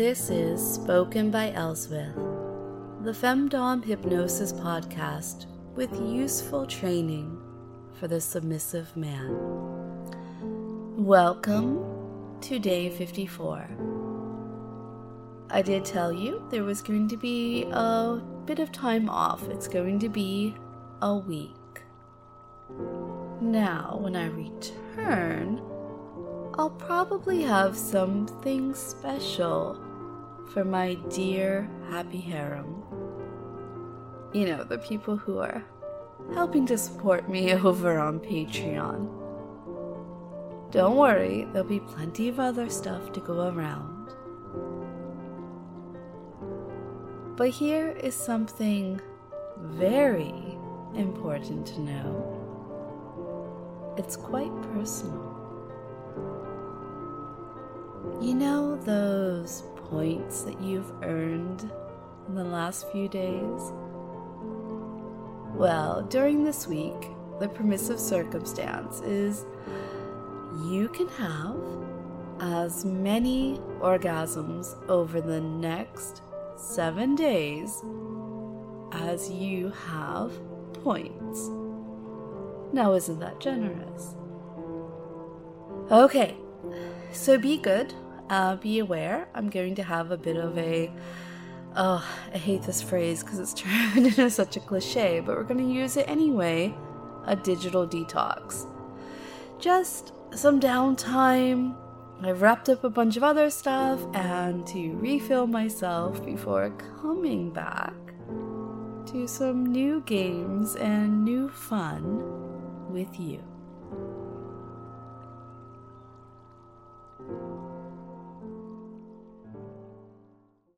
This is Spoken by Elswith, the Femdom Hypnosis podcast with useful training for the submissive man. Welcome to day 54. I did tell you there was going to be a bit of time off. It's going to be a week. Now, when I return, I'll probably have something special for my dear happy harem. You know, the people who are helping to support me over on Patreon. Don't worry, there'll be plenty of other stuff to go around. But here is something very important to know. It's quite personal. You know those points that you've earned in the last few days? Well, during this week, the permissive circumstance is you can have as many orgasms over the next seven days as you have points. Now, isn't that generous? Okay, so be good, uh, be aware. I'm going to have a bit of a. Oh, I hate this phrase because it's turned into such a cliche, but we're going to use it anyway a digital detox. Just some downtime. I've wrapped up a bunch of other stuff and to refill myself before coming back to some new games and new fun with you.